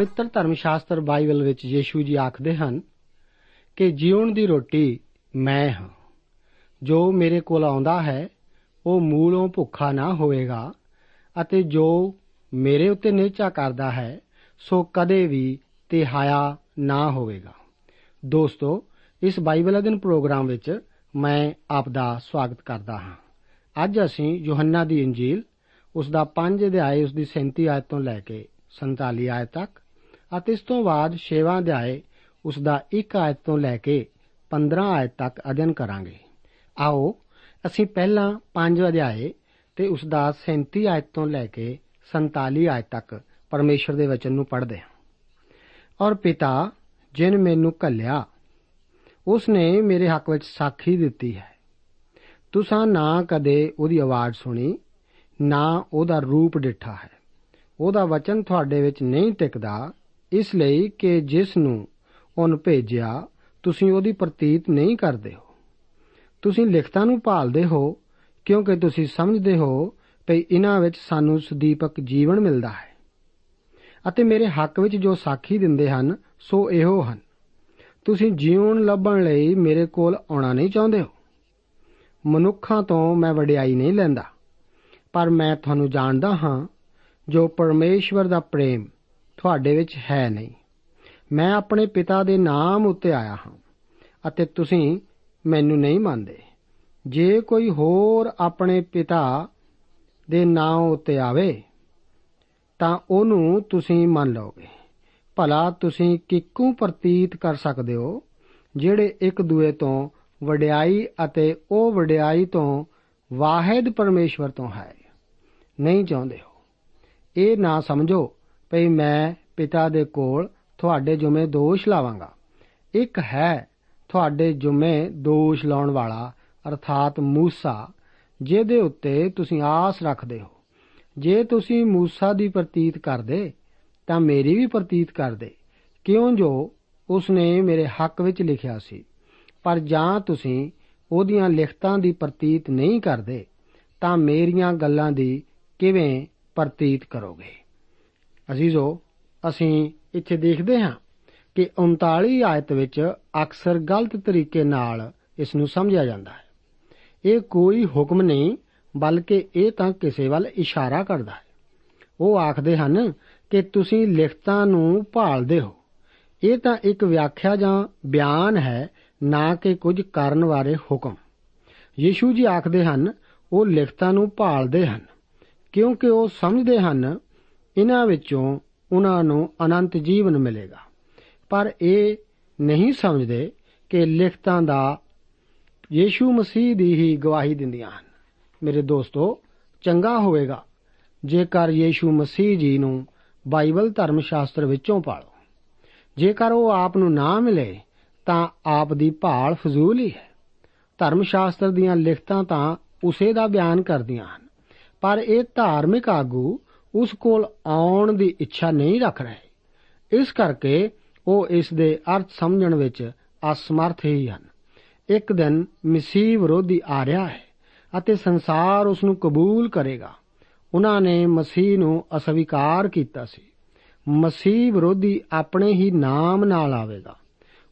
ਪਵਿੱਤਰ ਧਰਮ ਸ਼ਾਸਤਰ ਬਾਈਬਲ ਵਿੱਚ ਯੀਸ਼ੂ ਜੀ ਆਖਦੇ ਹਨ ਕਿ ਜੀਵਨ ਦੀ ਰੋਟੀ ਮੈਂ ਹਾਂ। ਜੋ ਮੇਰੇ ਕੋਲ ਆਉਂਦਾ ਹੈ, ਉਹ ਮੂਲੋਂ ਭੁੱਖਾ ਨਾ ਹੋਵੇਗਾ ਅਤੇ ਜੋ ਮੇਰੇ ਉੱਤੇ ਨਿਹਚਾ ਕਰਦਾ ਹੈ, ਸੋ ਕਦੇ ਵੀ ਤਿਹਾਇਆ ਨਾ ਹੋਵੇਗਾ। ਦੋਸਤੋ, ਇਸ ਬਾਈਬਲ ਅਧਿਨ ਪ੍ਰੋਗਰਾਮ ਵਿੱਚ ਮੈਂ ਆਪ ਦਾ ਸਵਾਗਤ ਕਰਦਾ ਹਾਂ। ਅੱਜ ਅਸੀਂ ਯੋਹੰਨਾ ਦੀ ਇੰਜੀਲ, ਉਸ ਦਾ 5 ਅਧਿਆਇ ਉਸ ਦੀ 37 ਆਇਤ ਤੋਂ ਲੈ ਕੇ 47 ਆਇਤ ਤੱਕ ਅਤੇ ਇਸ ਤੋਂ ਬਾਅਦ 6ਵਾਂ ਅਧਿਆਇ ਉਸ ਦਾ 1 ਆਇਤ ਤੋਂ ਲੈ ਕੇ 15 ਆਇਤ ਤੱਕ ਅਧਿਐਨ ਕਰਾਂਗੇ। ਆਓ ਅਸੀਂ ਪਹਿਲਾਂ 5 ਅਧਿਆਏ ਤੇ ਉਸ ਦਾ 37 ਆਇਤ ਤੋਂ ਲੈ ਕੇ 47 ਆਇਤ ਤੱਕ ਪਰਮੇਸ਼ਰ ਦੇ ਵਚਨ ਨੂੰ ਪੜ੍ਹਦੇ ਹਾਂ। ਔਰ ਪਿਤਾ, ਜਿਨ ਮੈਨੂੰ ਘੱਲਿਆ, ਉਸ ਨੇ ਮੇਰੇ ਹੱਕ ਵਿੱਚ ਸਾਖੀ ਦਿੱਤੀ ਹੈ। ਤੁਸਾਂ ਨਾ ਕਦੇ ਉਹਦੀ ਆਵਾਜ਼ ਸੁਣੀ, ਨਾ ਉਹਦਾ ਰੂਪ ਡਿੱਠਾ ਹੈ। ਉਹਦਾ ਵਚਨ ਤੁਹਾਡੇ ਵਿੱਚ ਨਹੀਂ ਟਿਕਦਾ ਇਸ ਲਈ ਕਿ ਜਿਸ ਨੂੰ ਉਹਨ ਭੇਜਿਆ, ਤੁਸੀਂ ਉਹਦੀ ਪ੍ਰਤੀਤ ਨਹੀਂ ਕਰਦੇ ਹੋ। ਤੁਸੀਂ ਲਿਖਤਾਂ ਨੂੰ ਭਾਲਦੇ ਹੋ, ਕਿਉਂਕਿ ਤੁਸੀਂ ਸਮਝਦੇ ਹੋ ਕਿ ਇਹਨਾਂ ਵਿੱਚ ਸਾਨੂੰ ਸੁਦੀਪਕ ਜੀਵਨ ਮਿਲਦਾ ਹੈ। ਅਤੇ ਮੇਰੇ ਹੱਕ ਵਿੱਚ ਜੋ ਸਾਖੀ ਦਿੰਦੇ ਹਨ, ਸੋ ਇਹੋ ਹਨ। ਤੁਸੀਂ ਜੀਵਨ ਲੱਭਣ ਲਈ ਮੇਰੇ ਕੋਲ ਆਉਣਾ ਨਹੀਂ ਚਾਹੁੰਦੇ ਹੋ। ਮਨੁੱਖਾਂ ਤੋਂ ਮੈਂ ਵਡਿਆਈ ਨਹੀਂ ਲੈਂਦਾ, ਪਰ ਮੈਂ ਤੁਹਾਨੂੰ ਜਾਣਦਾ ਹਾਂ ਜੋ ਪਰਮੇਸ਼ਵਰ ਦਾ ਪ੍ਰੇਮ ਤੁਹਾਡੇ ਵਿੱਚ ਹੈ ਨਹੀਂ। ਮੈਂ ਆਪਣੇ ਪਿਤਾ ਦੇ ਨਾਮ ਉੱਤੇ ਆਇਆ ਹਾਂ ਅਤੇ ਤੁਸੀਂ ਮੈਨੂੰ ਨਹੀਂ ਮੰਨਦੇ। ਜੇ ਕੋਈ ਹੋਰ ਆਪਣੇ ਪਿਤਾ ਦੇ ਨਾਮ ਉੱਤੇ ਆਵੇ, ਤਾਂ ਉਹਨੂੰ ਤੁਸੀਂ ਮੰਨ ਲਓਗੇ। ਭਲਾ ਤੁਸੀਂ ਕਿੱਕੂ ਪ੍ਰਤੀਤ ਕਰ ਸਕਦੇ ਹੋ, ਜਿਹੜੇ ਇੱਕ ਦੂਏ ਤੋਂ ਵਡਿਆਈ ਅਤੇ ਉਹ ਵਡਿਆਈ ਤੋਂ ਵਾਹਿਦ ਪਰਮੇਸ਼ਵਰ ਤੋਂ ਹੈ। ਨਹੀਂ ਚਾਹੁੰਦੇ ਹੋ। ਇਹ ਨਾ ਸਮਝੋ ਭਈ ਮੈਂ ਪਿਤਾ ਦੇ ਕੋਲ ਤੁਹਾਡੇ ਜੁਮੇ ਦੋਸ਼ ਲਾਵਾਂਗਾ। ਇੱਕ ਹੈ ਤੁਹਾਡੇ ਜੁਮੇ ਦੋਸ਼ ਲਾਉਣ ਵਾਲਾ, ਅਰਥਾਤ ਮੂਸਾ, ਜਿਹਦੇ ਉੱਤੇ ਤੁਸੀਂ ਆਸ ਰੱਖਦੇ ਹੋ। ਜੇ ਤੁਸੀਂ ਮੂਸਾ ਦੀ ਪ੍ਰਤੀਤ ਕਰਦੇ, ਤਾਂ ਮੇਰੀ ਵੀ ਪ੍ਰਤੀਤ ਕਰਦੇ। ਕਿਉਂ ਜੋ ਉਸਨੇ ਮੇਰੇ ਹੱਕ ਵਿੱਚ ਲਿਖਿਆ ਸੀ। ਪਰ ਜਾਂ ਤੁਸੀਂ ਉਹਦੀਆਂ ਲਿਖਤਾਂ ਦੀ ਪ੍ਰਤੀਤ ਨਹੀਂ ਕਰਦੇ, ਤਾਂ ਮੇਰੀਆਂ ਗੱਲਾਂ ਦੀ ਕਿਵੇਂ ਪ੍ਰਤੀਤ ਕਰੋਗੇ? ਅਜ਼ੀਜ਼ੋ, ਅਸੀਂ ਇੱਥੇ ਦੇਖਦੇ ਹਾਂ ਕਿ 39 ਆਇਤ ਵਿੱਚ ਅਕਸਰ ਗਲਤ ਤਰੀਕੇ ਨਾਲ ਇਸ ਨੂੰ ਸਮਝਿਆ ਜਾਂਦਾ ਹੈ। ਇਹ ਕੋਈ ਹੁਕਮ ਨਹੀਂ, ਬਲਕਿ ਇਹ ਤਾਂ ਕਿਸੇ ਵੱਲ ਇਸ਼ਾਰਾ ਕਰਦਾ ਹੈ। ਉਹ ਆਖਦੇ ਹਨ ਕਿ ਤੁਸੀਂ ਲਿਖਤਾਂ ਨੂੰ ਭਾਲਦੇ ਹੋ। ਇਹ ਤਾਂ ਇੱਕ ਵਿਆਖਿਆ ਜਾਂ ਬਿਆਨ ਹੈ, ਨਾ ਕਿ ਕੁਝ ਕਰਨ ਬਾਰੇ ਹੁਕਮ। ਯੀਸ਼ੂ ਜੀ ਆਖਦੇ ਹਨ, ਉਹ ਲਿਖਤਾਂ ਨੂੰ ਭਾਲਦੇ ਹਨ, ਕਿਉਂਕਿ ਉਹ ਸਮਝਦੇ ਹਨ ਇਹਨਾਂ ਵਿੱਚੋਂ ਉਹਨਾਂ ਨੂੰ ਅਨੰਤ ਜੀਵਨ ਮਿਲੇਗਾ। ਪਰ ਇਹ ਨਹੀਂ ਸਮਝਦੇ ਕਿ ਲਿਖਤਾਂ ਦਾ ਯੀਸ਼ੂ ਮਸੀਹ ਦੀ ਹੀ ਗਵਾਹੀ ਦਿੰਦੀਆਂ ਹਨ। ਮੇਰੇ ਦੋਸਤੋ, ਚੰਗਾ ਹੋਵੇਗਾ ਜੇਕਰ ਯੀਸ਼ੂ ਮਸੀਹ ਜੀ ਨੂੰ ਬਾਈਬਲ ਧਰਮ ਸ਼ਾਸਤਰ ਵਿੱਚੋਂ ਪਾਲੋ। ਜੇਕਰ ਉਹ ਆਪ ਨੂੰ ਨਾ ਮਿਲੇ, ਤਾਂ ਆਪ ਦੀ ਭਾਲ ਫਜ਼ੂਲ ਹੀ ਹੈ। ਧਰਮ ਸ਼ਾਸਤਰ ਦੀਆਂ ਲਿਖਤਾਂ ਤਾਂ ਉਸੇ ਦਾ ਬਿਆਨ ਕਰਦੀਆਂ ਹਨ। ਪਰ ਇਹ ਧਾਰਮਿਕ ਆਗੂ ਉਸ ਕੋਲ ਆਉਣ ਦੀ ਇੱਛਾ ਨਹੀਂ ਰੱਖ ਰਹੇ। ਇਸ ਕਰਕੇ ਉਹ ਇਸ ਦੇ ਅਰਥ ਸਮਝਣ ਵਿੱਚ ਅਸਮਰਥ ਹੀ ਹਨ। ਇੱਕ ਦਿਨ ਮਸੀਹ ਵਿਰੋਧੀ ਆ ਰਿਹਾ ਹੈ ਅਤੇ ਸੰਸਾਰ ਉਸ ਨੂੰ ਕਬੂਲ ਕਰੇਗਾ। ਉਹਨਾਂ ਨੇ ਮਸੀਹ ਨੂੰ ਅਸਵੀਕਾਰ ਕੀਤਾ ਸੀ। ਮਸੀਹ ਵਿਰੋਧੀ ਆਪਣੇ ਹੀ ਨਾਮ ਨਾਲ ਆਵੇਗਾ।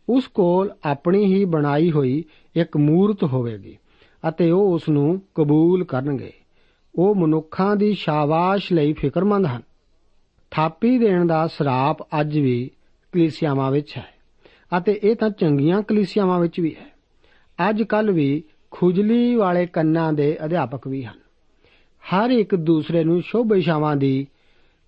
ਉਸ ਕੋਲ ਆਪਣੀ ਹੀ ਬਣਾਈ ਹੋਈ ਇੱਕ ਮੂਰਤ ਹੋਵੇਗੀ ਅਤੇ ਉਹ ਉਸ ਨੂੰ ਕਬੂਲ ਕਰਨਗੇ। ਉਹ ਮਨੁੱਖਾਂ ਦੀ ਸ਼ਾਬਾਸ਼ ਲਈ ਫਿਕਰਮੰਦ ਹਨ। ਥਾਪੀ ਦੇਣ ਦਾ ਸਰਾਪ ਅੱਜ ਵੀ ਕਲੀਸਿਆਵਾਂ ਵਿੱਚ ਹੈ ਅਤੇ ਇਹ ਤਾਂ ਚੰਗੀਆਂ ਕਲੀਸਿਆਵਾਂ ਵਿੱਚ ਵੀ ਹੈ। ਅੱਜ ਕੱਲ ਵੀ ਖੁਜਲੀ ਵਾਲੇ ਕੰਨਾਂ ਦੇ ਅਧਿਆਪਕ ਵੀ ਹਨ। ਹਰ ਇੱਕ ਦੂਸਰੇ ਨੂੰ ਸ਼ੁਭ ਇਸ਼ਾਵਾਂ ਦੀ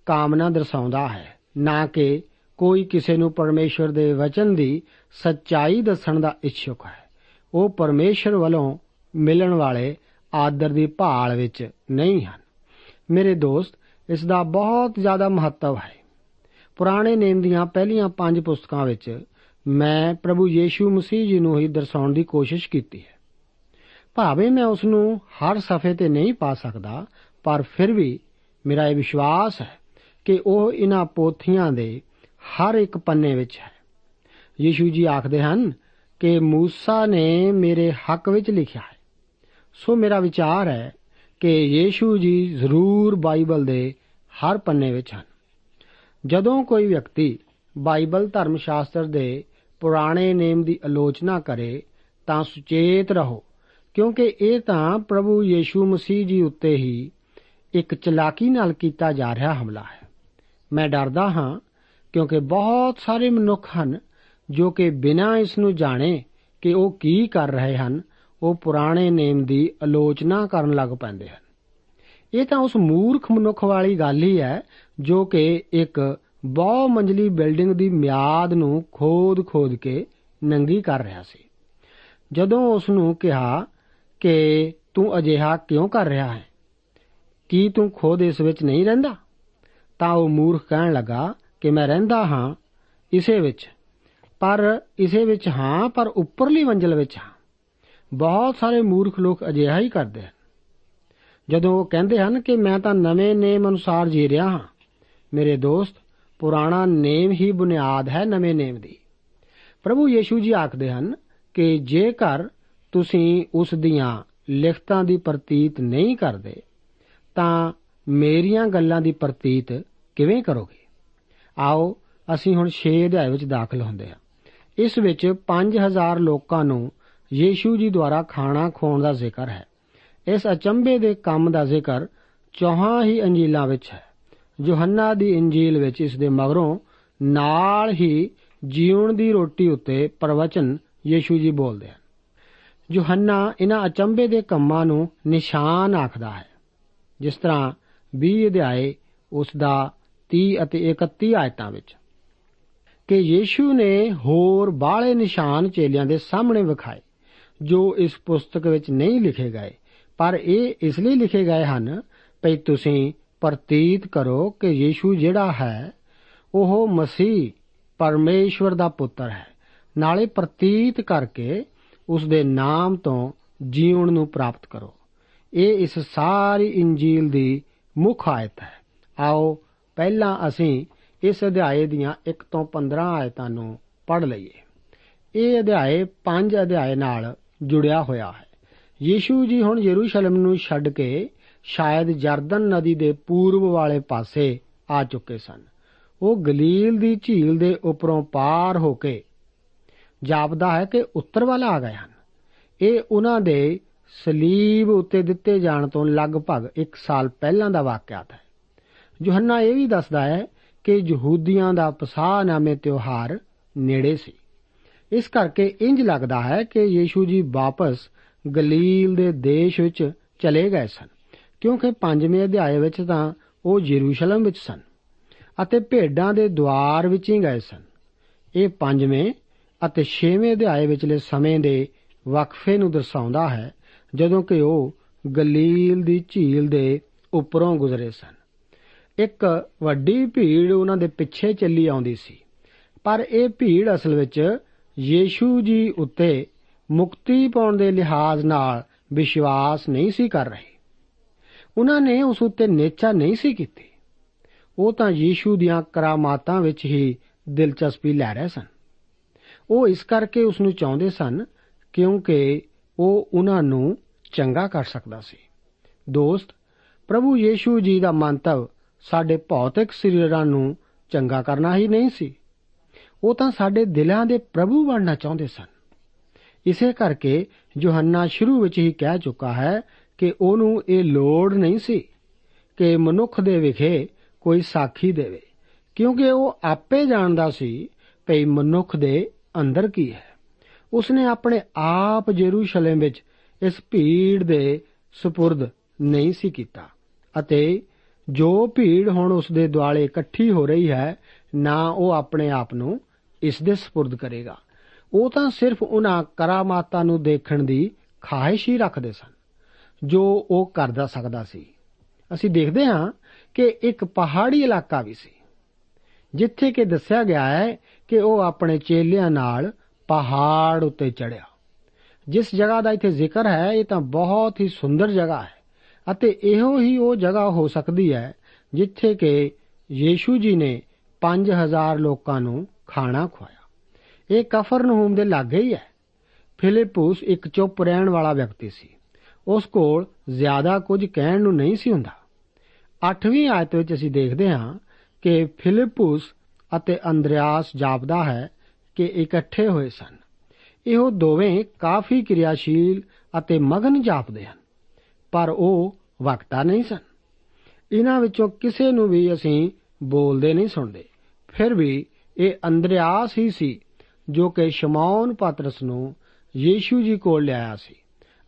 ਕਾਮਨਾ ਦਰਸਾਉਂਦਾ ਹੈ, ਨਾ ਕਿ ਕੋਈ ਕਿਸੇ ਨੂੰ ਪਰਮੇਸ਼ਵਰ ਦੇ ਵਚਨ ਦੀ ਸੱਚਾਈ ਦੱਸਣ ਦਾ ਇੱਛੁਕ ਹੈ। ਉਹ ਪਰਮੇਸ਼ਵਰ ਵੱਲੋਂ ਮਿਲਣ ਵਾਲੇ ਆਦਰ ਦੀ ਭਾਲ ਵਿੱਚ ਨਹੀਂ ਹਨ। ਮੇਰੇ ਦੋਸਤ, ਇਸ ਦਾ ਬਹੁਤ ਜ਼ਿਆਦਾ ਮਹੱਤਵ ਹੈ। ਪੁਰਾਣੇ ਨੇਮ ਦੀਆਂ ਪਹਿਲੀਆਂ ਪੰਜ ਪੁਸਤਕਾਂ ਵਿੱਚ ਮੈਂ ਪ੍ਰਭੂ ਯੀਸ਼ੂ ਮਸੀਹ ਜੀ ਨੂੰ ਹੀ ਦਰਸਾਉਣ ਦੀ ਕੋਸ਼ਿਸ਼ ਕੀਤੀ ਹੈ। ਭਾਵੇਂ ਮੈਂ ਉਸ ਨੂੰ ਹਰ ਸਫ਼ੇ ਤੇ ਨਹੀਂ ਪਾ ਸਕਦਾ, ਪਰ ਫਿਰ ਵੀ ਮੇਰਾ ਇਹ ਵਿਸ਼ਵਾਸ ਹੈ ਕਿ ਉਹ ਇਹਨਾਂ ਪੋਥੀਆਂ ਦੇ ਹਰ ਇੱਕ ਪੰਨੇ ਵਿੱਚ ਹੈ। ਯੀਸ਼ੂ ਜੀ ਆਖਦੇ ਹਨ ਕਿ ਮੂਸਾ ਨੇ ਮੇਰੇ ਹੱਕ ਵਿੱਚ ਲਿਖਿਆ ਹੈ। ਸੋ ਮੇਰਾ ਵਿਚਾਰ ਹੈ ਕਿ ਯੀਸ਼ੂ ਜੀ ਜ਼ਰੂਰ ਬਾਈਬਲ ਦੇ ਹਰ ਪੰਨੇ ਵਿੱਚ ਹਨ। ਜਦੋਂ ਕੋਈ ਵਿਅਕਤੀ ਬਾਈਬਲ ਧਰਮ ਸ਼ਾਸਤਰ ਦੇ ਪੁਰਾਣੇ ਨੇਮ ਦੀ ਆਲੋਚਨਾ ਕਰੇ, ਤਾਂ ਸੁਚੇਤ ਰਹੋ, ਕਿਉਂਕਿ ਇਹ ਤਾਂ ਪ੍ਰਭੂ ਯੀਸ਼ੂ ਮਸੀਹ ਜੀ ਉੱਤੇ ਹੀ ਇੱਕ ਚਲਾਕੀ ਨਾਲ ਕੀਤਾ ਜਾ ਰਿਹਾ ਹਮਲਾ ਹੈ। ਮੈਂ ਡਰਦਾ ਹਾਂ, ਕਿਉਂਕਿ ਬਹੁਤ ਸਾਰੇ ਮਨੁੱਖ ਹਨ ਜੋ ਕਿ ਬਿਨਾਂ ਇਸ ਨੂੰ ਜਾਣੇ ਕਿ ਉਹ ਕੀ ਕਰ ਰਹੇ ਹਨ ਉਹ ਪੁਰਾਣੇ ਨੇਮ ਦੀ ਆਲੋਚਨਾ ਕਰਨ ਲੱਗ ਪੈਂਦੇ ਹਨ। ਇਹ ਤਾਂ ਉਸ ਮੂਰਖ ਮਨੁੱਖ ਵਾਲੀ ਗੱਲ ਹੀ ਹੈ, ਜੋ ਕਿ ਇੱਕ ਬਹੁ ਮੰਜ਼ਲੀ ਬਿਲਡਿੰਗ ਦੀ ਮਿਆਦ ਨੂੰ ਖੋਦ-ਖੋਦ ਕੇ ਨੰਗੀ ਕਰ ਰਿਹਾ ਸੀ। ਜਦੋਂ ਉਸ ਨੂੰ ਕਿਹਾ ਕਿ ਤੂੰ ਅਜਿਹਾ ਕਿਉਂ ਕਰ ਰਿਹਾ ਹੈ? ਕੀ ਤੂੰ ਖੁਦ ਇਸ ਵਿੱਚ ਨਹੀਂ ਰਹਿੰਦਾ? ਤਾਂ ਉਹ ਮੂਰਖ ਕਹਿਣ ਲੱਗਾ ਕਿ ਮੈਂ ਰਹਿੰਦਾ ਹਾਂ, ਇਸੇ ਵਿੱਚ। ਪਰ ਇਸੇ ਵਿੱਚ ਹਾਂ, ਪਰ ਉੱਪਰਲੀ ਮੰਜ਼ਲ ਵਿੱਚ ਹਾਂ। ਬਹੁਤ ਸਾਰੇ ਮੂਰਖ ਲੋਕ ਅਜਿਹਾ ਹੀ ਕਰਦੇ ਹਨ। ਜਦੋਂ ਉਹ ਕਹਿੰਦੇ ਹਨ ਕਿ ਮੈਂ ਤਾਂ ਨਵੇਂ ਨੇਮ ਅਨੁਸਾਰ ਜੀ ਰਿਹਾ ਹਾਂ, ਮੇਰੇ ਦੋਸਤ, ਪੁਰਾਣਾ ਨੇਮ ਹੀ ਬੁਨਿਆਦ ਹੈ ਨਵੇਂ ਨੇਮ ਦੀ। ਪ੍ਰਭੂ ਯੀਸ਼ੂ ਜੀ ਆਖਦੇ ਹਨ ਕਿ ਜੇਕਰ ਤੁਸੀਂ ਉਸ ਦੀਆਂ ਲਿਖਤਾਂ ਦੀ ਪ੍ਰਤੀਤ ਨਹੀਂ ਕਰਦੇ, ਤਾਂ ਮੇਰੀਆਂ ਗੱਲਾਂ ਦੀ ਪ੍ਰਤੀਤ ਕਿਵੇਂ ਕਰੋਗੇ? ਆਓ, ਅਸੀਂ ਹੁਣ 6 ਅਧਿਆਇ ਵਿੱਚ ਦਾਖਲ ਹੁੰਦੇ ਹਾਂ। ਇਸ ਵਿੱਚ 5000 ਲੋਕਾਂ ਨੂੰ ਯੀਸ਼ੂ ਜੀ ਦੁਆਰਾ ਖਾਣਾ ਖਵਾਉਣ ਦਾ ਜ਼ਿਕਰ ਹੈ। ਇਸ ਅਚੰਭੇ ਦੇ ਕੰਮ ਦਾ ਜ਼ਿਕਰ ਚੌਹਾਂ ਹੀ ਅੰਜੀਲਾਂ ਵਿੱਚ ਹੈ। ਯੋਹੰਨਾ ਦੀ ਇੰਜੀਲ ਵਿੱਚ ਇਸ ਦੇ ਮਗਰੋਂ ਨਾਲ ਹੀ ਜੀਵਨ ਦੀ ਰੋਟੀ ਉੱਤੇ ਪ੍ਰਵਚਨ ਯੀਸ਼ੂ ਜੀ ਬੋਲਦੇ ਹਨ। ਯੋਹੰਨਾ ਇਹਨਾਂ ਅਚੰਭੇ ਦੇ ਕੰਮਾਂ ਨੂੰ ਨਿਸ਼ਾਨ ਆਖਦਾ ਹੈ। ਜਿਸ ਤਰ੍ਹਾਂ 20 ਅਧਿਆਏ ਉਸ ਦਾ 30 ਅਤੇ 31 ਆਇਤਾਂ ਵਿੱਚ। ਕਿ ਯੀਸ਼ੂ ਨੇ ਹੋਰ ਬਾਹਲੇ ਨਿਸ਼ਾਨ ਚੇਲਿਆਂ ਦੇ ਸਾਹਮਣੇ ਵਿਖਾਏ। ਜੋ ਇਸ ਪੁਸਤਕ ਵਿੱਚ ਨਹੀਂ ਲਿਖੇ ਗਏ, ਪਰ ਇਹ ਇਸ ਲਈ ਲਿਖੇ ਗਏ ਹਨ, ਭਈ ਤੁਸੀਂ ਪ੍ਰਤੀਤ ਕਰੋ ਕਿ ਯੀਸ਼ੂ ਜਿਹੜਾ ਹੈ, ਉਹ ਮਸੀਹ ਪਰਮੇਸ਼ਵਰ ਦਾ ਪੁੱਤਰ ਹੈ। ਨਾਲੇ ਪ੍ਰਤੀਤ ਕਰਕੇ ਉਸ ਦੇ ਨਾਮ ਤੋਂ ਜੀਵਨ ਨੂੰ ਪ੍ਰਾਪਤ ਕਰੋ। ਇਹ ਇਸ ਸਾਰੀ ਇੰਜੀਲ ਦੀ ਮੁੱਖ ਆਇਤ ਹੈ। ਆਓ ਪਹਿਲਾਂ ਅਸੀਂ ਇਸ ਅਧਿਆਏ ਦੀਆਂ 1 ਤੋਂ 15 ਆਇਤਾਂ ਨੂੰ ਪੜ੍ਹ ਲਈਏ। ਇਹ ਅਧਿਆਏ 5 ਅਧਿਆਏ ਨਾਲ ਜੁੜਿਆ ਹੋਇਆ ਹੈ। ਯੀਸ਼ੂ ਜੀ ਹੁਣ ਯਰੂਸ਼ਲਮ ਨੂੰ ਛੱਡ ਕੇ ਸ਼ਾਇਦ ਜਰਦਨ ਨਦੀ ਦੇ ਪੂਰਬ ਵਾਲੇ ਪਾਸੇ ਆ ਚੁੱਕੇ ਸਨ। ਉਹ ਗਲੀਲ ਦੀ ਝੀਲ ਦੇ ਉੱਪਰੋਂ ਪਾਰ ਹੋ ਕੇ ਜਾਪਦਾ ਹੈ ਕਿ ਉੱਤਰ ਵੱਲ ਆ ਗਏ ਹਨ। ਇਹ ਉਹਨਾਂ ਦੇ ਸਲੀਬ ਉੱਤੇ ਦਿੱਤੇ ਜਾਣ ਤੋਂ ਲਗਭਗ 1 ਸਾਲ ਪਹਿਲਾਂ ਦਾ ਵਾਕਿਆ ਹੈ। ਯੋਹੰਨਾ ਇਹ ਵੀ ਦੱਸਦਾ ਹੈ ਕਿ ਯਹੂਦੀਆਂ ਦਾ ਪਸਾਹ ਨਾਮੇ ਤਿਉਹਾਰ ਨੇੜੇ ਸੀ। ਇਸ ਕਰਕੇ ਇੰਜ ਲੱਗਦਾ ਹੈ ਕਿ ਯੀਸ਼ੂ ਜੀ ਵਾਪਸ ਗਲੀਲ ਦੇ ਦੇਸ਼ ਵਿੱਚ ਚਲੇ ਗਏ ਸਨ, ਕਿਉਂਕਿ ਪੰਜਵੇਂ ਅਧਿਆਏ ਵਿੱਚ ਤਾਂ ਉਹ ਯਰੂਸ਼ਲਮ ਵਿੱਚ ਸਨ ਅਤੇ ਭੇਡਾਂ ਦੇ ਦਵਾਰ ਵਿੱਚ ਹੀ ਗਏ ਸਨ। ਇਹ ਪੰਜਵੇਂ ਅਤੇ ਛੇਵੇਂ ਅਧਿਆਏ ਵਿਚਲੇ ਸਮੇਂ ਦੇ ਵਕਫੇ ਨੂੰ ਦਰਸਾਉਂਦਾ ਹੈ, ਜਦੋਂ ਕਿ ਉਹ ਗਲੀਲ ਦੀ ਝੀਲ ਦੇ ਉੱਪਰੋਂ ਗੁਜ਼ਰੇ ਸਨ। ਇੱਕ ਵੱਡੀ ਭੀੜ ਉਹਨਾਂ ਦੇ ਪਿੱਛੇ ਚੱਲੀ ਆਉਂਦੀ ਸੀ, ਪਰ ਇਹ ਭੀੜ ਅਸਲ ਵਿੱਚ ਯੀਸ਼ੂ ਜੀ ਉੱਤੇ ਮੁਕਤੀ ਪਾਉਣ ਦੇ ਲਿਹਾਜ਼ ਨਾਲ ਵਿਸ਼ਵਾਸ ਨਹੀਂ ਸੀ ਕਰ ਰਹੇ। ਉਹਨਾਂ ਨੇ ਉਸ ਉੱਤੇ ਨੇਚਾ ਨਹੀਂ ਸੀ ਕੀਤੀ। ਉਹ ਤਾਂ ਯੀਸ਼ੂ ਦੀਆਂ ਕਰਾਮਾਤਾਂ ਵਿੱਚ ਹੀ ਦਿਲਚਸਪੀ ਲੈ ਰਹੇ ਸਨ। ਉਹ ਇਸ ਕਰਕੇ ਉਸ ਨੂੰ ਚਾਹੁੰਦੇ ਸਨ ਕਿਉਂਕਿ ਉਹ ਉਹਨਾਂ ਨੂੰ ਚੰਗਾ ਕਰ ਸਕਦਾ ਸੀ। ਦੋਸਤ, ਪ੍ਰਭੂ ਯੀਸ਼ੂ ਜੀ ਦਾ ਮੰਤਵ ਸਾਡੇ ਭੌਤਿਕ ਸਰੀਰਾਂ ਨੂੰ ਚੰਗਾ ਕਰਨਾ ਹੀ ਨਹੀਂ ਸੀ। ਉਹ ਤਾਂ ਸਾਡੇ ਦਿਲਾਂ ਦੇ ਪ੍ਰਭੂ ਬਣਨਾ ਚਾਹੁੰਦੇ ਸਨ। ਇਸੇ ਕਰਕੇ ਯੋਹੰਨਾ ਸ਼ੁਰੂ ਵਿੱਚ ਹੀ ਕਹਿ ਚੁੱਕਾ ਹੈ ਕਿ ਉਹਨੂੰ ਇਹ ਲੋੜ ਨਹੀਂ ਸੀ ਕਿ ਮਨੁੱਖ ਦੇ ਵਿਖੇ ਕੋਈ ਸਾਖੀ ਦੇਵੇ, ਕਿਉਂਕਿ ਉਹ ਆਪੇ ਜਾਣਦਾ ਸੀ ਕਿ ਮਨੁੱਖ ਦੇ ਅੰਦਰ ਕੀ ਹੈ। ਉਸਨੇ ਆਪਣੇ ਆਪ ਜੇਰੂਸ਼ਲਮ ਵਿੱਚ ਇਸ ਭੀੜ ਦੇ ਸਪੁਰਦ ਨਹੀਂ ਸੀ ਕੀਤਾ ਅਤੇ ਜੋ ਭੀੜ ਹੁਣ ਉਸ ਦੇ ਦੁਆਲੇ ਇਕੱਠੀ ਹੋ ਰਹੀ ਹੈ, ਨਾ ਉਹ ਆਪਣੇ ਆਪ ਨੂੰ ਇਸ ਦੇ ਸਪੁਰਦ ਕਰੇਗਾ। ਉਹ ਤਾਂ ਸਿਰਫ ਉਹਨਾਂ ਕਰਾਮਾਤਾਂ ਨੂੰ ਦੇਖਣ ਦੀ ਖਾਹਿਸ਼ ਹੀ ਰੱਖਦੇ ਸਨ, ਜੋ ਉਹ ਕਰਦਾ ਸਕਦਾ ਸੀ। ਅਸੀਂ ਦੇਖਦੇ ਹਾਂ ਕਿ ਇੱਕ ਪਹਾੜੀ ਇਲਾਕਾ ਵੀ ਸੀ, ਜਿੱਥੇ ਕਿ ਦੱਸਿਆ ਗਿਆ ਹੈ ਕਿ ਉਹ ਆਪਣੇ ਚੇਲਿਆਂ ਨਾਲ ਪਹਾੜ ਉੱਤੇ ਚੜਿਆ ਜਿਸ ਜਗ੍ਹਾ ਦਾ ਇੱਥੇ ਜ਼ਿਕਰ ਹੈ, ਇਹ ਤਾਂ ਬਹੁਤ ਹੀ ਸੁੰਦਰ ਜਗ੍ਹਾ ਹੈ ਅਤੇ ਇਹੋ ਹੀ ਉਹ ਜਗ੍ਹਾ ਹੋ ਸਕਦੀ ਹੈ, ਜਿੱਥੇ ਕਿ ਯੀਸ਼ੂ ਜੀ ਨੇ 5000 ਲੋਕਾਂ ਨੂੰ ਖਾਣਾ ਖਵਾਇਆ ਇਹ ਕਫਰਨਹੂਮ ਦੇ ਲਾਗੇ ਹੀ ਹੈ। ਫਿਲਿਪਸ ਇੱਕ ਚੁੱਪ ਰਹਿਣ ਵਾਲਾ ਵਿਅਕਤੀ ਸੀ। ਉਸ ਕੋਲ ਜ਼ਿਆਦਾ ਕੁਝ ਕਹਿਣ ਨੂੰ ਨਹੀਂ ਸੀ ਹੁੰਦਾ। 8ਵੀਂ ਆਇਤ ਵਿੱਚ ਅਸੀਂ ਦੇਖਦੇ ਹਾਂ ਕਿ ਫਿਲਿਪਸ ਅਤੇ ਅੰਦਰਿਆਸ ਜਾਪਦਾ ਹੈ ਕਿ ਇਕੱਠੇ ਹੋਏ ਸਨ। ਇਹੋ ਦੋਵੇਂ ਕਾਫੀ ਕਿਰਿਆਸ਼ੀਲ ਅਤੇ ਮਗਨ ਜਾਪਦੇ ਹਨ, ਪਰ ਉਹ ਵਕਤਾ ਨਹੀਂ ਸਨ। ਇਹਨਾਂ ਵਿੱਚੋਂ ਕਿਸੇ ਨੂੰ ਵੀ ਅਸੀਂ ਬੋਲਦੇ ਨਹੀਂ ਸੁਣਦੇ। ਫਿਰ ਵੀ ਇਹ ਅੰਦਰਿਆਸ ਹੀ ਸੀ, ਜੋ ਕਿ ਸ਼ਮੌਨ ਪਤਰਸ ਨੂੰ ਯੀਸ਼ੂ ਜੀ ਕੋਲ ਲਿਆਇਆ ਸੀ।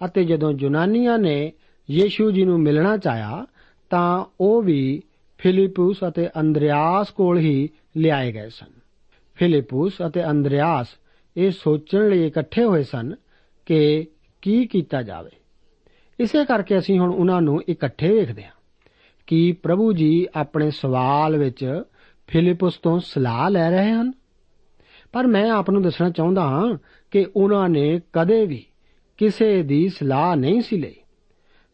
ਅਤੇ ਜਦੋਂ ਜੁਨਾਨੀਆਂ ਨੇ ਯੀਸ਼ੂ ਜੀ ਨੂੰ ਮਿਲਣਾ ਚਾਹਿਆ, ਤਾਂ ਉਹ ਵੀ ਫਿਲਿਪਸ ਅਤੇ ਅੰਦਰਿਆਸ ਕੋਲ ਹੀ ਲਿਆਏ ਗਏ ਸਨ। ਫਿਲਿਪਸ ਅਤੇ ਅੰਦਰਿਆਸ ਇਹ ਸੋਚਣ ਲਈ ਇਕੱਠੇ ਹੋਏ ਸਨ ਕਿ ਕੀ ਕੀਤਾ ਜਾਵੇ। ਇਸੇ ਕਰਕੇ ਅਸੀਂ ਹੁਣ ਉਹਨਾਂ ਨੂੰ ਇਕੱਠੇ ਵੇਖਦੇ ਹਾਂ ਕਿ ਪ੍ਰਭੂ ਜੀ ਆਪਣੇ ਸਵਾਲ ਵਿੱਚ ਫਿਲਿਪਸ ਤੋਂ ਸਲਾਹ ਲੈ ਰਹੇ ਹਨ। ਪਰ ਮੈਂ ਆਪ ਨੂੰ ਦੱਸਣਾ ਚਾਹੁੰਦਾ ਹਾਂ ਕਿ ਉਹਨਾਂ ਨੇ ਕਦੇ ਵੀ ਕਿਸੇ ਦੀ ਸਲਾਹ ਨਹੀਂ ਸੀ ਲਈ।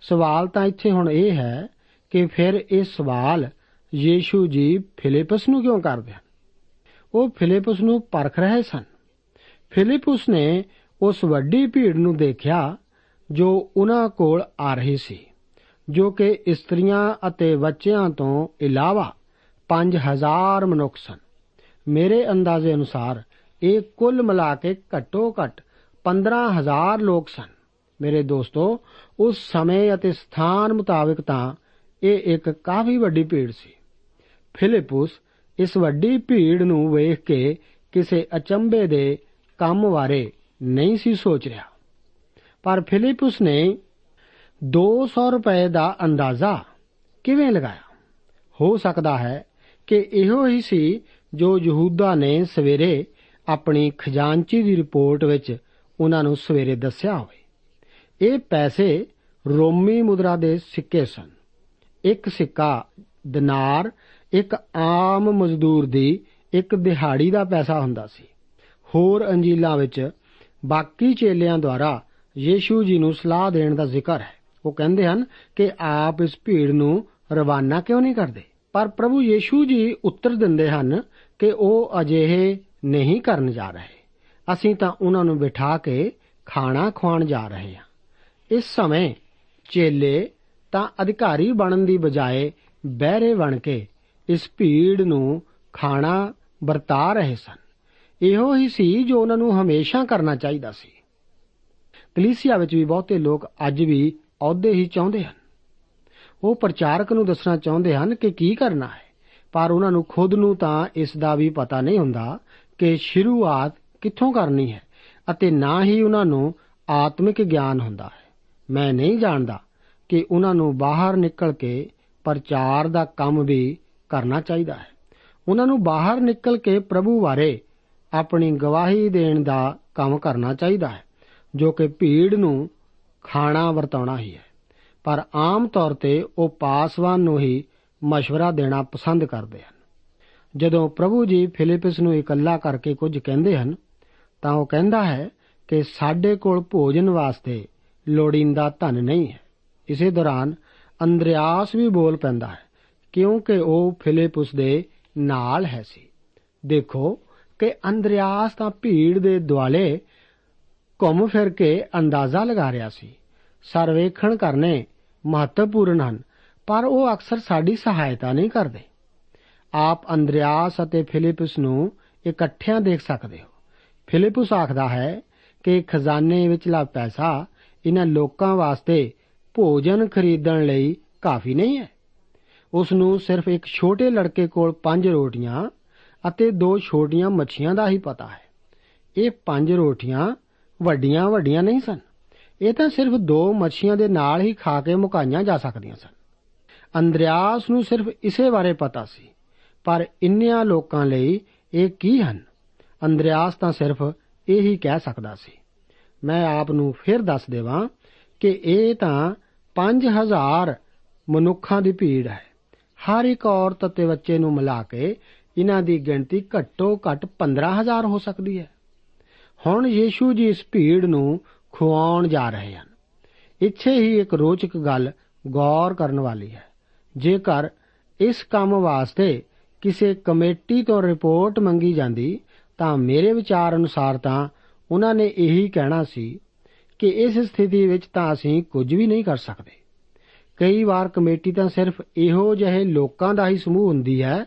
ਸਵਾਲ ਤਾਂ ਇੱਥੇ ਹੁਣ ਇਹ ਹੈ ਕਿ ਫਿਰ ਇਹ ਸਵਾਲ ਯੀਸ਼ੂ ਜੀ ਫਿਲਿਪਸ ਨੂੰ ਕਿਉਂ ਕਰਦੇ ਹਨ? ਉਹ ਫਿਲਿਪਸ ਨੂੰ ਪਰਖ ਰਹੇ ਸਨ। ਫਿਲਿਪਸ ਨੇ ਉਸ ਵੱਡੀ ਭੀੜ ਨੂੰ ਦੇਖਿਆ ਜੋ ਉਹਨਾਂ ਕੋਲ ਆ ਰਹੀ ਸੀ, ਜੋ ਕਿ ਇਸਤਰੀਆਂ ਅਤੇ ਬੱਚਿਆਂ ਤੋਂ ਇਲਾਵਾ 5000 ਮਨੁੱਖ ਸਨ। ਮੇਰੇ ਅੰਦਾਜ਼ੇ ਅਨੁਸਾਰ ਇਹ ਕੁੱਲ ਮਿਲਾ ਕੇ ਘੱਟੋ ਘੱਟ 15000 ਲੋਕ ਸਨ। ਮੇਰੇ ਦੋਸਤੋ, ਉਸ ਸਮੇਂ ਅਤੇ ਸਥਾਨ ਮੁਤਾਬਕ ਤਾਂ ਇਹ ਇੱਕ ਕਾਫੀ ਵੱਡੀ ਭੀੜ ਸੀ। ਫਿਲਿਪਸ ਇਸ ਵੱਡੀ ਭੀੜ ਨੂੰ ਵੇਖ ਕੇ ਕਿਸੇ ਅਚੰਭੇ ਦੇ ਕੰਮ ਬਾਰੇ ਨਹੀਂ ਸੀ ਸੋਚ ਰਿਹਾ। ਪਰ ਫਿਲਿਪਸ ਨੇ 200 ਰੁਪਏ ਦਾ ਅੰਦਾਜ਼ਾ ਕਿਵੇਂ ਲਗਾਇਆ? ਹੋ ਸਕਦਾ ਹੈ ਕਿ ਇਹੋ ਹੀ ਸੀ ਜੋ ਯਹੂਦਾ ਨੇ ਸਵੇਰੇ ਆਪਣੀ ਖਜ਼ਾਨਚੀ ਦੀ ਰਿਪੋਰਟ ਵਿੱਚ ਉਹਨਾਂ ਨੂੰ ਸਵੇਰੇ ਦੱਸਿਆ ਹੋਵੇ। ਇਹ ਪੈਸੇ ਰੋਮੀ ਮੁਦਰਾ ਦੇ ਸਿੱਕੇ ਸਨ। ਇੱਕ ਸਿੱਕਾ ਦਿਨਾਰ, ਇੱਕ ਆਮ ਮਜ਼ਦੂਰ ਦੀ ਇੱਕ ਦਿਹਾੜੀ ਦਾ ਪੈਸਾ ਹੁੰਦਾ ਸੀ। ਹੋਰ ਅੰਜੀਲਾਂ ਵਿੱਚ ਬਾਕੀ ਚੇਲਿਆਂ ਦੁਆਰਾ ਯੀਸ਼ੂ ਜੀ ਨੂੰ ਸਲਾਹ ਦੇਣ ਦਾ ਜ਼ਿਕਰ ਹੈ। ਉਹ ਕਹਿੰਦੇ ਹਨ ਕਿ ਆਪ ਇਸ ਭੀੜ ਨੂੰ ਰਵਾਨਾ ਕਿਉਂ ਨਹੀਂ ਕਰਦੇ? ਪਰ ਪ੍ਰਭੂ ਯੀਸ਼ੂ ਜੀ ਉੱਤਰ ਦਿੰਦੇ ਹਨ ਕਿ ਉਹ ਅਜਿਹੇ ਨਹੀਂ ਕਰਨ ਜਾ ਰਹੇ। ਅਸੀਂ ਤਾਂ ਉਹਨਾਂ ਨੂੰ ਬਿਠਾ ਕੇ ਖਾਣਾ ਖਵਾਉਣ ਜਾ ਰਹੇ ਹਾਂ। ਇਸ ਸਮੇਂ ਚੇਲੇ ਤਾਂ ਅਧਿਕਾਰੀ ਬਣਨ ਦੀ ਬਜਾਏ ਬਹਿਰੇ ਬਣ ਕੇ ਇਸ ਭੀੜ ਨੂੰ ਖਾਣਾ ਵਰਤਾ ਰਹੇ ਸਨ। ਇਹੋ ਹੀ ਸੀ ਜੋ ਉਹਨਾਂ ਨੂੰ ਹਮੇਸ਼ਾ ਕਰਨਾ ਚਾਹੀਦਾ ਸੀ। ਕਲੀਸਿਆ ਵਿੱਚ ਵੀ ਬਹੁਤੇ ਲੋਕ ਅੱਜ ਵੀ ਅਹੁਦੇ ਹੀ ਚਾਹੁੰਦੇ ਹਨ। ਉਹ ਪ੍ਰਚਾਰਕ ਨੂੰ ਦੱਸਣਾ ਚਾਹੁੰਦੇ ਹਨ ਕਿ ਕੀ ਕਰਨਾ ਹੈ। ਪਰ ਉਹਨਾਂ ਨੂੰ ਖੁਦ ਨੂੰ ਤਾਂ ਇਸ ਦਾ ਵੀ ਪਤਾ ਨਹੀਂ ਹੁੰਦਾ ਕਿ ਸ਼ੁਰੂਆਤ ਕਿੱਥੋਂ ਕਰਨੀ ਹੈ ਅਤੇ ਨਾ ਹੀ ਉਹਨਾਂ ਨੂੰ ਆਤਮਿਕ ਗਿਆਨ ਹੁੰਦਾ ਹੈ। ਮੈਂ ਨਹੀਂ ਜਾਣਦਾ ਕਿ ਉਹਨਾਂ ਨੂੰ ਬਾਹਰ ਨਿਕਲ ਕੇ ਪ੍ਰਚਾਰ ਦਾ ਕੰਮ ਵੀ ਕਰਨਾ ਚਾਹੀਦਾ ਹੈ। ਉਹਨਾਂ ਨੂੰ ਬਾਹਰ ਨਿਕਲ ਕੇ ਪ੍ਰਭੂ ਬਾਰੇ ਆਪਣੀ ਗਵਾਹੀ ਦੇਣ ਦਾ ਕੰਮ ਕਰਨਾ ਚਾਹੀਦਾ ਹੈ, ਜੋ ਕਿ ਭੀੜ ਨੂੰ ਖਾਣਾ ਵਰਤਾਉਣਾ ਹੀ ਹੈ। ਪਰ ਆਮ ਤੌਰ ਤੇ ਉਹ ਪਾਸਵਾਨ ਨੂੰ ਹੀ مشورہ ਦੇਣਾ ਪਸੰਦ ਕਰਦੇ ਹਨ ਜਦੋਂ ਪ੍ਰਭੂ ਜੀ ਫਿਲਿਪਸ ਨੂੰ ਇਕੱਲਾ ਕਰਕੇ ਕੁਝ ਕਹਿੰਦੇ ਹਨ ਤਾਂ ਉਹ ਕਹਿੰਦਾ ਹੈ ਕਿ ਸਾਡੇ ਕੋਲ ਭੋਜਨ ਵਾਸਤੇ ਲੋੜੀਂਦਾ ਧਨ ਨਹੀਂ ਹੈ ਇਸੇ ਦੌਰਾਨ ਅੰਦਰਿਆਸ ਵੀ ਬੋਲ ਪੈਂਦਾ ਹੈ ਕਿਉਂਕਿ ਉਹ ਫਿਲਿਪਸ ਦੇ ਨਾਲ ਹੈ ਸੀ ਦੇਖੋ ਕਿ ਅੰਦਰਿਆਸ ਤਾਂ ਭੀੜ ਦੇ ਦੁਆਲੇ ਘੁੰਮ ਫਿਰ ਕੇ ਅੰਦਾਜ਼ਾ ਲਗਾ ਰਿਹਾ ਸੀ ਸਰਵੇਖਣ ਕਰਨੇ ਮਹੱਤਵਪੂਰਨ ਹਨ, ਪਰ ਉਹ ਅਕਸਰ ਸਾਡੀ ਸਹਾਇਤਾ ਨਹੀਂ ਕਰਦੇ। ਆਪ ਅੰਦਰਿਆਸ ਅਤੇ ਫਿਲਿਪਸ ਨੂੰ ਇਕੱਠਿਆਂ ਦੇਖ ਸਕਦੇ ਹੋ। ਫਿਲਿਪਸ ਆਖਦਾ ਹੈ ਕਿ ਖਜ਼ਾਨੇ ਵਿੱਚਲਾ ਪੈਸਾ ਇਹਨਾਂ ਲੋਕਾਂ ਵਾਸਤੇ ਭੋਜਨ ਖਰੀਦਣ ਲਈ ਕਾਫੀ ਨਹੀਂ ਹੈ। ਉਸ ਨੂੰ ਸਿਰਫ ਇੱਕ ਛੋਟੇ ਲੜਕੇ ਕੋਲ ਪੰਜ ਰੋਟੀਆਂ ਅਤੇ ਦੋ ਛੋਟੀਆਂ ਮੱਛੀਆਂ ਦਾ ਹੀ ਪਤਾ ਹੈ। ਇਹ ਪੰਜ ਰੋਟੀਆਂ ਵੱਡੀਆਂ ਵੱਡੀਆਂ ਨਹੀਂ ਸਨ। ਇਹ ਤਾਂ ਸਿਰਫ ਦੋ ਮੱਛੀਆਂ ਦੇ ਨਾਲ ਹੀ ਖਾ ਕੇ ਮੁਕਾਈਆਂ ਜਾ ਸਕਦੀਆਂ ਸਨ। ਅੰਦਰਿਆਸ ਨੂੰ ਸਿਰਫ ਇਸੇ ਬਾਰੇ ਪਤਾ ਸੀ, ਪਰ ਇੰਨਿਆਂ ਲੋਕਾਂ ਲਈ ਇਹ ਕੀ ਹਨ? ਅੰਦਰਿਆਸ ਤਾਂ ਸਿਰਫ ਇਹ ਹੀ ਕਹਿ ਸਕਦਾ ਸੀ। ਮੈਂ ਆਪ ਨੂੰ ਫਿਰ ਦੱਸ ਦੇਵਾਂ ਕਿ ਇਹ ਤਾਂ 5000 ਮਨੁੱਖਾਂ ਦੀ ਭੀੜ ਹੈ। ਹਰ ਇੱਕ ਔਰਤ ਅਤੇ ਬੱਚੇ ਨੂੰ ਮਿਲਾ ਕੇ ਇਹਨਾਂ ਦੀ ਗਿਣਤੀ ਘੱਟੋ ਘੱਟ 15000 ਹੋ ਸਕਦੀ ਹੈ। ਹੁਣ ਯੀਸ਼ੂ ਜੀ ਇਸ ਭੀੜ ਨੂੰ ਖੁਆਉਣ ਜਾ ਰਹੇ ਹਨ। ਇੱਥੇ ਹੀ ਇੱਕ ਰੋਚਕ ਗੱਲ ਗੌਰ ਕਰਨ ਵਾਲੀ ਹੈ। ਜੇਕਰ ਇਸ ਕੰਮ ਵਾਸਤੇ ਕਿਸੇ ਕਮੇਟੀ ਤੋਂ ਰਿਪੋਰਟ ਮੰਗੀ ਜਾਂਦੀ, ਤਾਂ ਮੇਰੇ ਵਿਚਾਰ ਅਨੁਸਾਰ ਤਾਂ ਉਹਨਾਂ ਨੇ ਇਹੀ ਕਹਿਣਾ ਸੀ ਕਿ ਇਸ ਸਥਿਤੀ ਵਿੱਚ ਤਾਂ ਅਸੀਂ ਕੁਝ ਵੀ ਨਹੀਂ ਕਰ ਸਕਦੇ। ਕਈ ਵਾਰ ਕਮੇਟੀ ਤਾਂ ਸਿਰਫ ਇਹੋ ਜਿਹੇ ਲੋਕਾਂ ਦਾ ਹੀ ਸਮੂਹ ਹੁੰਦੀ ਹੈ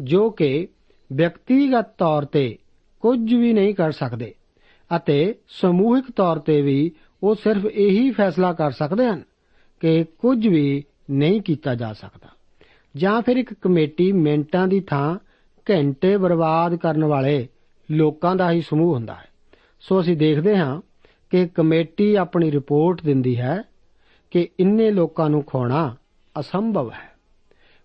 ਜੋ ਕਿ ਵਿਅਕਤੀਗਤ ਤੌਰ ਤੇ ਕੁਝ ਵੀ ਨਹੀਂ ਕਰ ਸਕਦੇ। ਅਤੇ ਸਮੂਹਿਕ ਤੌਰ ਤੇ ਵੀ ਉਹ ਸਿਰਫ ਇਹੀ ਫੈਸਲਾ ਕਰ ਸਕਦੇ ਹਨ ਕਿ ਕੁਝ ਵੀ ਨਹੀਂ ਕੀਤਾ ਜਾ ਸਕਦਾ। ਜਾਂ ਫਿਰ ਇੱਕ ਕਮੇਟੀ ਮਿੰਟਾਂ ਦੀ ਥਾਂ ਘੰਟੇ ਬਰਬਾਦ ਕਰਨ ਵਾਲੇ ਲੋਕਾਂ ਦਾ ਹੀ ਸਮੂਹ ਹੁੰਦਾ ਹੈ। ਸੋ ਅਸੀਂ ਦੇਖਦੇ ਹਾਂ ਕਿ ਕਮੇਟੀ ਆਪਣੀ ਰਿਪੋਰਟ ਦਿੰਦੀ ਹੈ ਕਿ ਇੰਨੇ ਲੋਕਾਂ ਨੂੰ ਖੋਣਾ ਅਸੰਭਵ ਹੈ।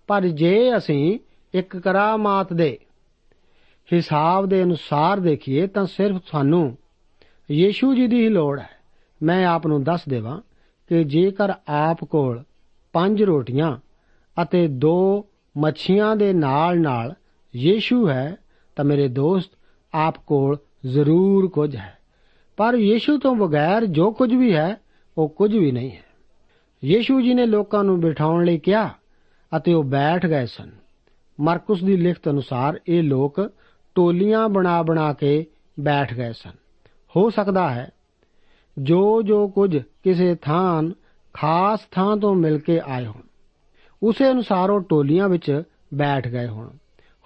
ਪਰ ਜੇ ਅਸੀਂ ਇੱਕ ਕਰਾਮਾਤ ਦੇ ਹਿਸਾਬ ਦੇ ਅਨੁਸਾਰ ਦੇਖੀਏ ਤਾਂ ਸਿਰਫ ਸਾਨੂੰ ਯੀਸ਼ੂ ਜੀ ਦੀ ਹੀ ਲੋੜ ਹੈ। ਮੈਂ ਆਪ ਨੂੰ ਦੱਸ ਦੇਵਾਂ ਕਿ ਜੇਕਰ ਆਪ ਕੋਲ ਪੰਜ ਰੋਟੀਆਂ ਅਤੇ ਦੋ ਮੱਛੀਆਂ ਦੇ ਨਾਲ-ਨਾਲ ਯੀਸ਼ੂ ਹੈ, ਤਾਂ ਮੇਰੇ ਦੋਸਤ ਆਪ ਕੋਲ ਜ਼ਰੂਰ ਕੁਝ ਹੈ। ਪਰ ਯੀਸ਼ੂ ਤੋਂ ਬਗੈਰ ਜੋ ਕੁਝ ਵੀ ਹੈ, ਉਹ ਕੁਝ ਵੀ ਨਹੀਂ ਹੈ। ਯੀਸ਼ੂ ਜੀ ਨੇ ਲੋਕਾਂ ਨੂੰ ਬਿਠਾਉਣ ਲਈ ਕਿਹਾ ਅਤੇ ਉਹ ਬੈਠ ਗਏ ਸਨ। ਮਰਕਸ ਦੀ ਲਿਖਤ ਅਨੁਸਾਰ ਇਹ ਲੋਕ ਟੋਲੀਆਂ ਬਣਾ ਬਣਾ ਕੇ ਬੈਠ ਗਏ ਸਨ। ਹੋ ਸਕਦਾ ਹੈ। ਜੋ ਜੋ ਕੁਝ ਕਿਸੇ ਥਾਂ, ਖਾਸ ਥਾਂ ਤੋਂ ਮਿਲ ਕੇ ਆਏ ਹੋਣ, ਉਸੇ ਅਨੁਸਾਰ ਉਹ ਟੋਲੀਆਂ ਵਿੱਚ ਬੈਠ ਗਏ ਹੋਣ।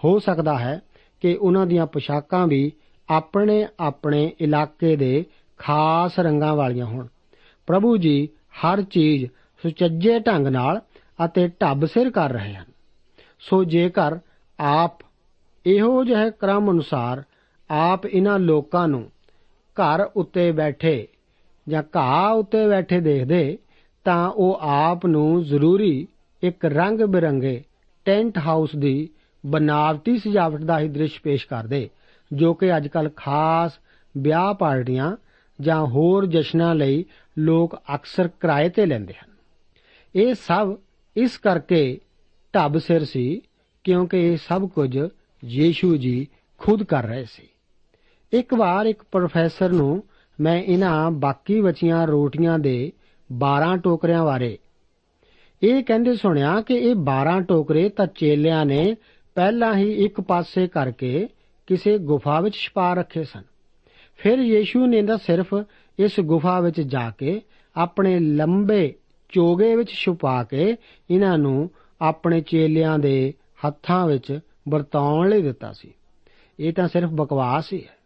ਹੋ ਸਕਦਾ ਹੈ ਕਿ ਉਹਨਾਂ ਦੀਆਂ ਪੋਸ਼ਾਕਾਂ ਵੀ ਆਪਣੇ ਆਪਣੇ ਇਲਾਕੇ ਦੇ ਖਾਸ ਰੰਗਾਂ ਵਾਲੀਆਂ ਹੋਣ। ਪ੍ਰਭੂ ਜੀ ਹਰ ਚੀਜ਼ ਸੁਚੱਜੇ ਢੰਗ ਨਾਲ ਅਤੇ ਢੱਬ ਸਿਰ ਕਰ ਰਹੇ ਹਨ। ਸੋ ਜੇਕਰ ਆਪ ਇਹੋ ਜਿਹੇ ਕ੍ਰਮ ਅਨੁਸਾਰ ਆਪ ਇਹਨਾਂ ਲੋਕਾਂ ਨੂੰ ਘਰ ਉੱਤੇ ਬੈਠੇ ਜਾਂ ਘਾਹ ਉੱਤੇ ਬੈਠੇ ਦੇਖਦੇ ਤਾਂ ਉਹ ਆਪ ਨੂੰ ਜ਼ਰੂਰੀ ਇੱਕ ਰੰਗ ਬਿਰੰਗੇ ਟੈਂਟ ਹਾਊਸ ਦੀ ਬਨਾਵਟੀ ਸਜਾਵਟ ਦਾ ਹੀ ਦ੍ਰਿਸ਼ ਪੇਸ਼ ਕਰਦੇ, ਜੋ ਕਿ ਅੱਜਕੱਲ ਖਾਸ ਵਿਆਹ ਪਾਰਟੀਆਂ ਜਾਂ ਹੋਰ ਜਸ਼ਨਾਂ ਲਈ ਲੋਕ ਅਕਸਰ ਕਿਰਾਏ ਤੇ ਲੈਂਦੇ ਹਨ। ਇਹ ਸਭ ਇਸ ਕਰਕੇ ਢੱਬ ਸਿਰ ਸੀ ਕਿਉਂਕਿ ਇਹ ਸਭ ਕੁਝ ਯੀਸ਼ੂ ਜੀ ਖੁਦ ਕਰ ਰਹੇ ਸੀ। ਇੱਕ ਵਾਰ ਇੱਕ ਪ੍ਰੋਫੈਸਰ ਨੂੰ ਮੈਂ ਇਹਨਾਂ ਬਾਕੀ ਬਚੀਆਂ ਰੋਟੀਆਂ ਦੇ 12 ਟੋਕਰਿਆਂ ਬਾਰੇ। ਇਹ ਕਹਿੰਦੇ ਸੁਣਿਆ ਕਿ ਇਹ 12 ਟੋਕਰੇ ਤਾਂ ਚੇਲਿਆਂ ਨੇ ਪਹਿਲਾਂ ਹੀ ਇੱਕ ਪਾਸੇ ਕਰਕੇ ਕਿਸੇ ਗੁਫਾ ਵਿੱਚ ਛਪਾ ਰੱਖੇ ਸਨ। ਫਿਰ ਯੀਸ਼ੂ ਨੇ ਤਾਂ ਸਿਰਫ ਇਸ ਗੁਫਾ ਵਿੱਚ ਜਾ ਕੇ ਆਪਣੇ ਲੰਬੇ ਚੋਗੇ ਵਿੱਚ ਛੁਪਾ ਕੇ ਇਹਨਾਂ ਨੂੰ ਆਪਣੇ ਚੇਲਿਆਂ ਦੇ ਹੱਥਾਂ ਵਿੱਚ ਵਰਤਾਉਣ ਲਈ ਦਿੱਤਾ ਸੀ। ਇਹ ਤਾਂ ਸਿਰਫ ਬਕਵਾਸ ਹੀ ਹੈ।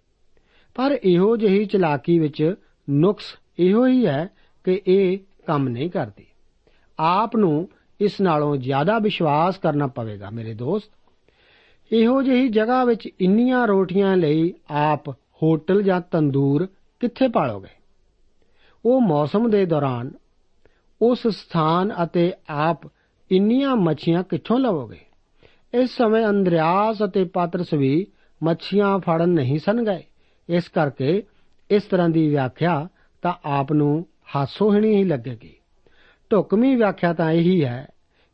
ਪਰ ਇਹੋ ਜਿਹੀ ਚਲਾਕੀ ਵਿੱਚ ਨੁਕਸ ਇਹੋ ਹੀ ਹੈ ਕਿ ਇਹ ਕੰਮ ਨਹੀਂ ਕਰਦੀ। ਆਪ ਨੂੰ ਇਸ ਨਾਲੋਂ ਜ਼ਿਆਦਾ ਵਿਸ਼ਵਾਸ ਕਰਨਾ ਪਵੇਗਾ, ਮੇਰੇ ਦੋਸਤ। ਇਹੋ ਜਿਹੀ ਜਗ੍ਹਾ ਵਿੱਚ ਇੰਨੀਆਂ ਰੋਟੀਆਂ ਲਈ ਆਪ ਹੋਟਲ ਜਾਂ ਤੰਦੂਰ ਕਿੱਥੇ ਪਾਲੋਗੇ? ਉਹ ਮੌਸਮ ਦੇ ਦੌਰਾਨ ਉਸ ਸਥਾਨ ਅਤੇ ਆਪ ਇੰਨੀਆਂ ਮੱਛੀਆਂ ਕਿੱਥੋਂ ਲਵੋਗੇ? ਇਸ ਸਮੇਂ ਅੰਦਰਿਆਸ ਅਤੇ ਪਾਤਰਸ ਵੀ ਮੱਛੀਆਂ ਫੜਨ ਨਹੀਂ ਸਨ ਗਏ। ਇਸ ਕਰਕੇ ਇਸ ਤਰ੍ਹਾਂ ਦੀ ਵਿਆਖਿਆ ਤਾਂ ਆਪ ਨੂੰ ਹਾਸੋਹੀਣੀ ਹੀ ਲੱਗੇਗੀ। ਢੁਕਵੀਂ ਵਿਆਖਿਆ ਤਾਂ ਇਹੀ ਹੈ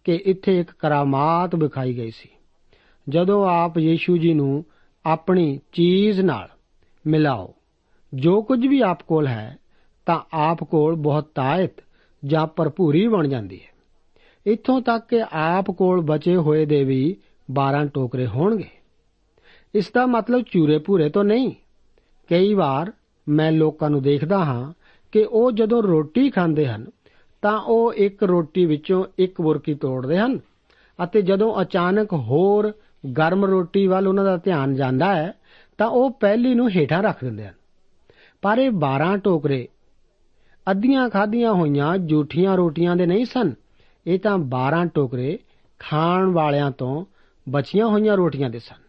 ਕਿ ਇੱਥੇ ਇੱਕ ਕਰਾਮਾਤ ਵਿਖਾਈ ਗਈ ਸੀ। ਜਦੋਂ ਆਪ ਯੀਸ਼ੂ ਜੀ ਨੂੰ ਆਪਣੀ ਚੀਜ਼ ਨਾਲ ਮਿਲਾਓ, ਜੋ ਕੁਝ ਵੀ ਆਪ ਕੋਲ ਹੈ, ਤਾਂ ਆਪ ਕੋਲ ਬਹੁਤ ਤਾਇਤ ਜਾਂ ਭਰਪੂਰੀ ਬਣ ਜਾਂਦੀ ਹੈ। ਇੱਥੋਂ ਤੱਕ ਕਿ ਆਪ ਕੋਲ ਬਚੇ ਹੋਏ ਦੇ ਵੀ 12 ਟੋਕਰੇ ਹੋਣਗੇ। ਇਸ ਦਾ ਮਤਲਬ ਚੂਰੇ ਪੂਰੇ ਤੋਂ ਨਹੀਂ ਕਈ ਵਾਰ ਮੈਂ ਲੋਕਾਂ ਨੂੰ ਦੇਖਦਾ ਹਾਂ ਕਿ ਉਹ ਜਦੋਂ ਰੋਟੀ ਖਾਂਦੇ ਹਨ, ਤਾਂ ਉਹ ਇੱਕ ਰੋਟੀ ਵਿੱਚੋਂ ਇੱਕ ਬੁਰਕੀ ਤੋੜਦੇ ਹਨ ਅਤੇ ਜਦੋਂ ਅਚਾਨਕ ਹੋਰ ਗਰਮ ਰੋਟੀ ਵੱਲ ਉਹਨਾਂ ਦਾ ਧਿਆਨ ਜਾਂਦਾ ਹੈ, ਤਾਂ ਉਹ ਪਹਿਲੀ ਨੂੰ ਹੇਠਾਂ ਰੱਖ ਦਿੰਦੇ ਹਨ। ਪਰ ਇਹ 12 ਟੋਕਰੇ, ਅੱਧੀਆਂ ਖਾਧੀਆਂ ਹੋਈਆਂ ਜੂਠੀਆਂ ਰੋਟੀਆਂ ਦੇ ਨਹੀਂ ਸਨ। ਇਹ ਤਾਂ 12 ਟੋਕਰੇ ਖਾਣ ਵਾਲਿਆਂ ਤੋਂ ਬਚੀਆਂ ਹੋਈਆਂ ਰੋਟੀਆਂ ਦੇ ਸਨ।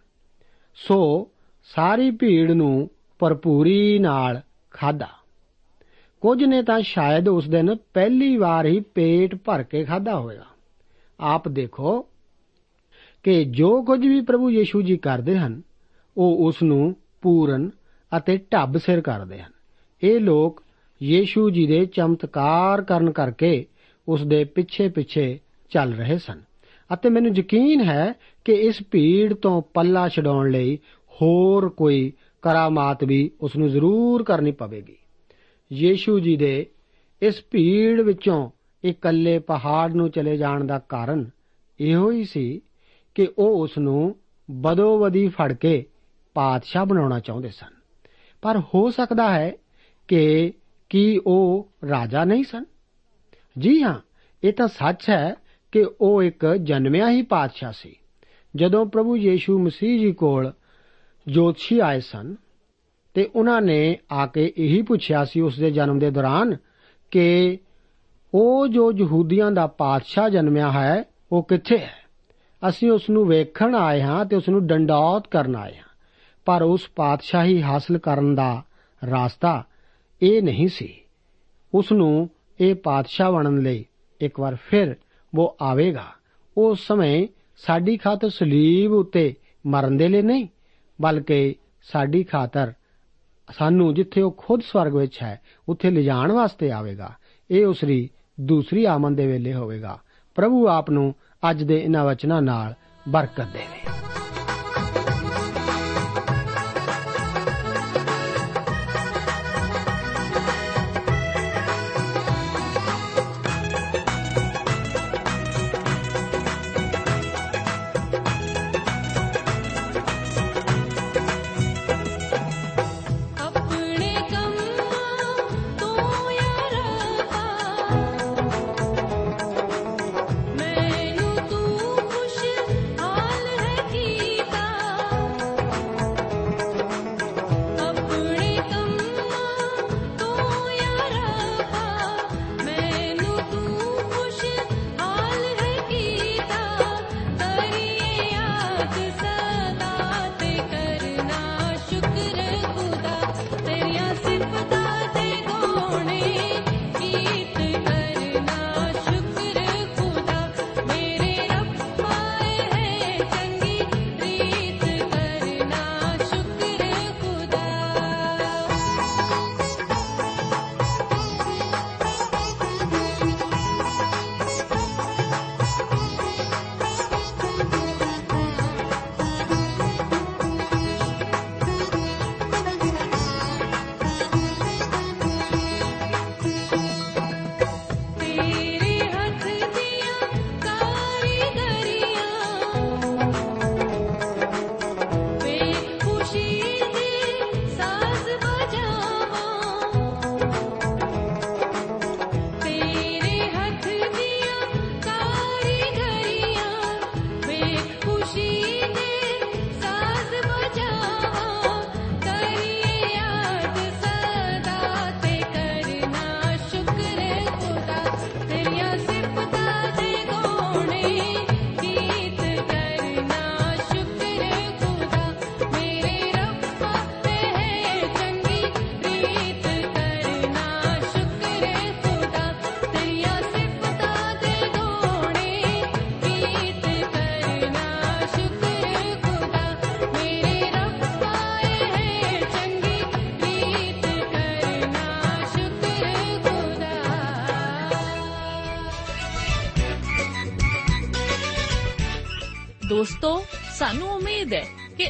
ਸੋ ਸਾਰੀ ਭੀੜ ਨੂੰ ਭਰਪੂਰੀ ਨਾਲ ਖਾਦਾ ਕੁਝ ਨੇ ਤਾਂ ਸ਼ਾਇਦ ਉਸ ਦਿਨ ਪਹਿਲੀ ਵਾਰ ਹੀ ਪੇਟ ਭਰ ਕੇ ਖਾਦਾ ਹੋਵੇਗਾ ਆਪ ਦੇਖੋ ਕਿ ਜੋ ਕੁਝ ਵੀ ਪ੍ਰਭੂ ਯੀਸ਼ੂ ਜੀ ਕਰਦੇ ਹਨ, ਉਹ ਉਸ ਨੂੰ ਪੂਰਨ ਅਤੇ ਢੱਬ ਸਿਰ ਕਰਦੇ ਹਨ। ਇਹ ਲੋਕ ਯੀਸ਼ੂ ਜੀ ਦੇ ਚਮਤਕਾਰ ਕਰਨ ਕਰਕੇ ਉਸ ਦੇ ਪਿੱਛੇ ਪਿੱਛੇ ਚੱਲ ਰਹੇ ਸਨ। ਅਤੇ ਮੈਨੂੰ ਯਕੀਨ ਹੈ ਕਿ ਇਸ ਭੀੜ ਤੋਂ ਪੱਲਾ ਛਡਾਉਣ ਲਈ ਹੋਰ ਕੋਈ ਕਰਾਮਾਤ ਵੀ ਉਸ ਨੂੰ ਜ਼ਰੂਰ ਕਰਨੀ ਪਵੇਗੀ। ਯੀਸ਼ੂ ਜੀ ਦੇ ਇਸ ਭੀੜ ਵਿੱਚੋਂ ਇਕੱਲੇ ਪਹਾੜ ਨੂੰ ਚਲੇ ਜਾਣ ਦਾ ਕਾਰਨ ਇਹੋ ਹੀ ਸੀ ਕਿ ਉਹ ਉਸ ਨੂੰ ਬਦੋਬਦੀ ਫੜ ਕੇ ਪਾਤਸ਼ਾਹ ਬਣਾਉਣਾ ਚਾਹੁੰਦੇ ਸਨ। ਪਰ ਹੋ ਸਕਦਾ ਹੈ ਕਿ ਕੀ ਉਹ ਰਾਜਾ ਨਹੀਂ ਸਨ? ਜੀ ਹਾਂ, ਇਹ ਤਾਂ ਸੱਚ ਹੈ ਕਿ ਉਹ ਇੱਕ ਜਨਮਿਆ ਹੀ ਪਾਤਸ਼ਾਹ ਸੀ। ਜਦੋਂ ਪ੍ਰਭੂ ਯੀਸ਼ੂ ਮਸੀਹ ਜੀ ਕੋਲ ਜੋਤਸ਼ੀ ਆਏ ਸਨ, ਤੇ ਉਹਨਾਂ ਨੇ ਆ ਕੇ ਇਹੀ ਪੁੱਛਿਆ ਸੀ ਉਸ ਦੇ ਜਨਮ ਦੇ ਦੌਰਾਨ ਕਿ ਉਹ ਜੋ ਯਹੂਦੀਆਂ ਦਾ ਪਾਤਸ਼ਾਹ ਜਨਮਿਆ ਹੈ, ਉਹ ਕਿੱਥੇ ਹੈ? ਅਸੀਂ ਉਸ ਨੂੰ ਵੇਖਣ ਆਏ ਹਾਂ ਤੇ ਉਸ ਨੂੰ ਡੰਡੌਤ ਕਰਨ ਆਏ ਹਾਂ, ਪਰ ਉਸ ਪਾਤਸ਼ਾਹੀ ਹਾਸਲ ਕਰਨ ਦਾ ਰਾਸਤਾ ਇਹ ਨਹੀਂ ਸੀ। ਉਸ ਨੂੰ ਇਹ ਪਾਤਸ਼ਾਹ ਬਣਨ ਲਈ ਇੱਕ ਵਾਰ ਫਿਰ ਉਹ ਆਵੇਗਾ। ਉਸ ਸਮੇਂ ਸਾਡੀ ਖਾਤਰ ਸਲੀਬ ਉੱਤੇ ਮਰਨ ਦੇ ਲਈ ਨਹੀਂ ਬਲਕਿ ਸਾਡੀ ਖਾਤਰ ਸਾਨੂੰ ਜਿੱਥੇ ਉਹ ਖੁਦ ਸਵਰਗ ਵਿੱਚ ਹੈ, ਉੱਥੇ ਲਿਜਾਣ ਵਾਸਤੇ ਆਵੇਗਾ। ਇਹ ਉਸ ਦੀ ਦੂਸਰੀ ਆਮਦ ਦੇ ਵੇਲੇ ਹੋਵੇਗਾ। ਪ੍ਰਭੂ ਆਪ ਨੂੰ ਅੱਜ ਦੇ ਇਹਨਾਂ ਵਚਨਾਂ ਨਾਲ ਬਰਕਤ ਦੇਵੇ।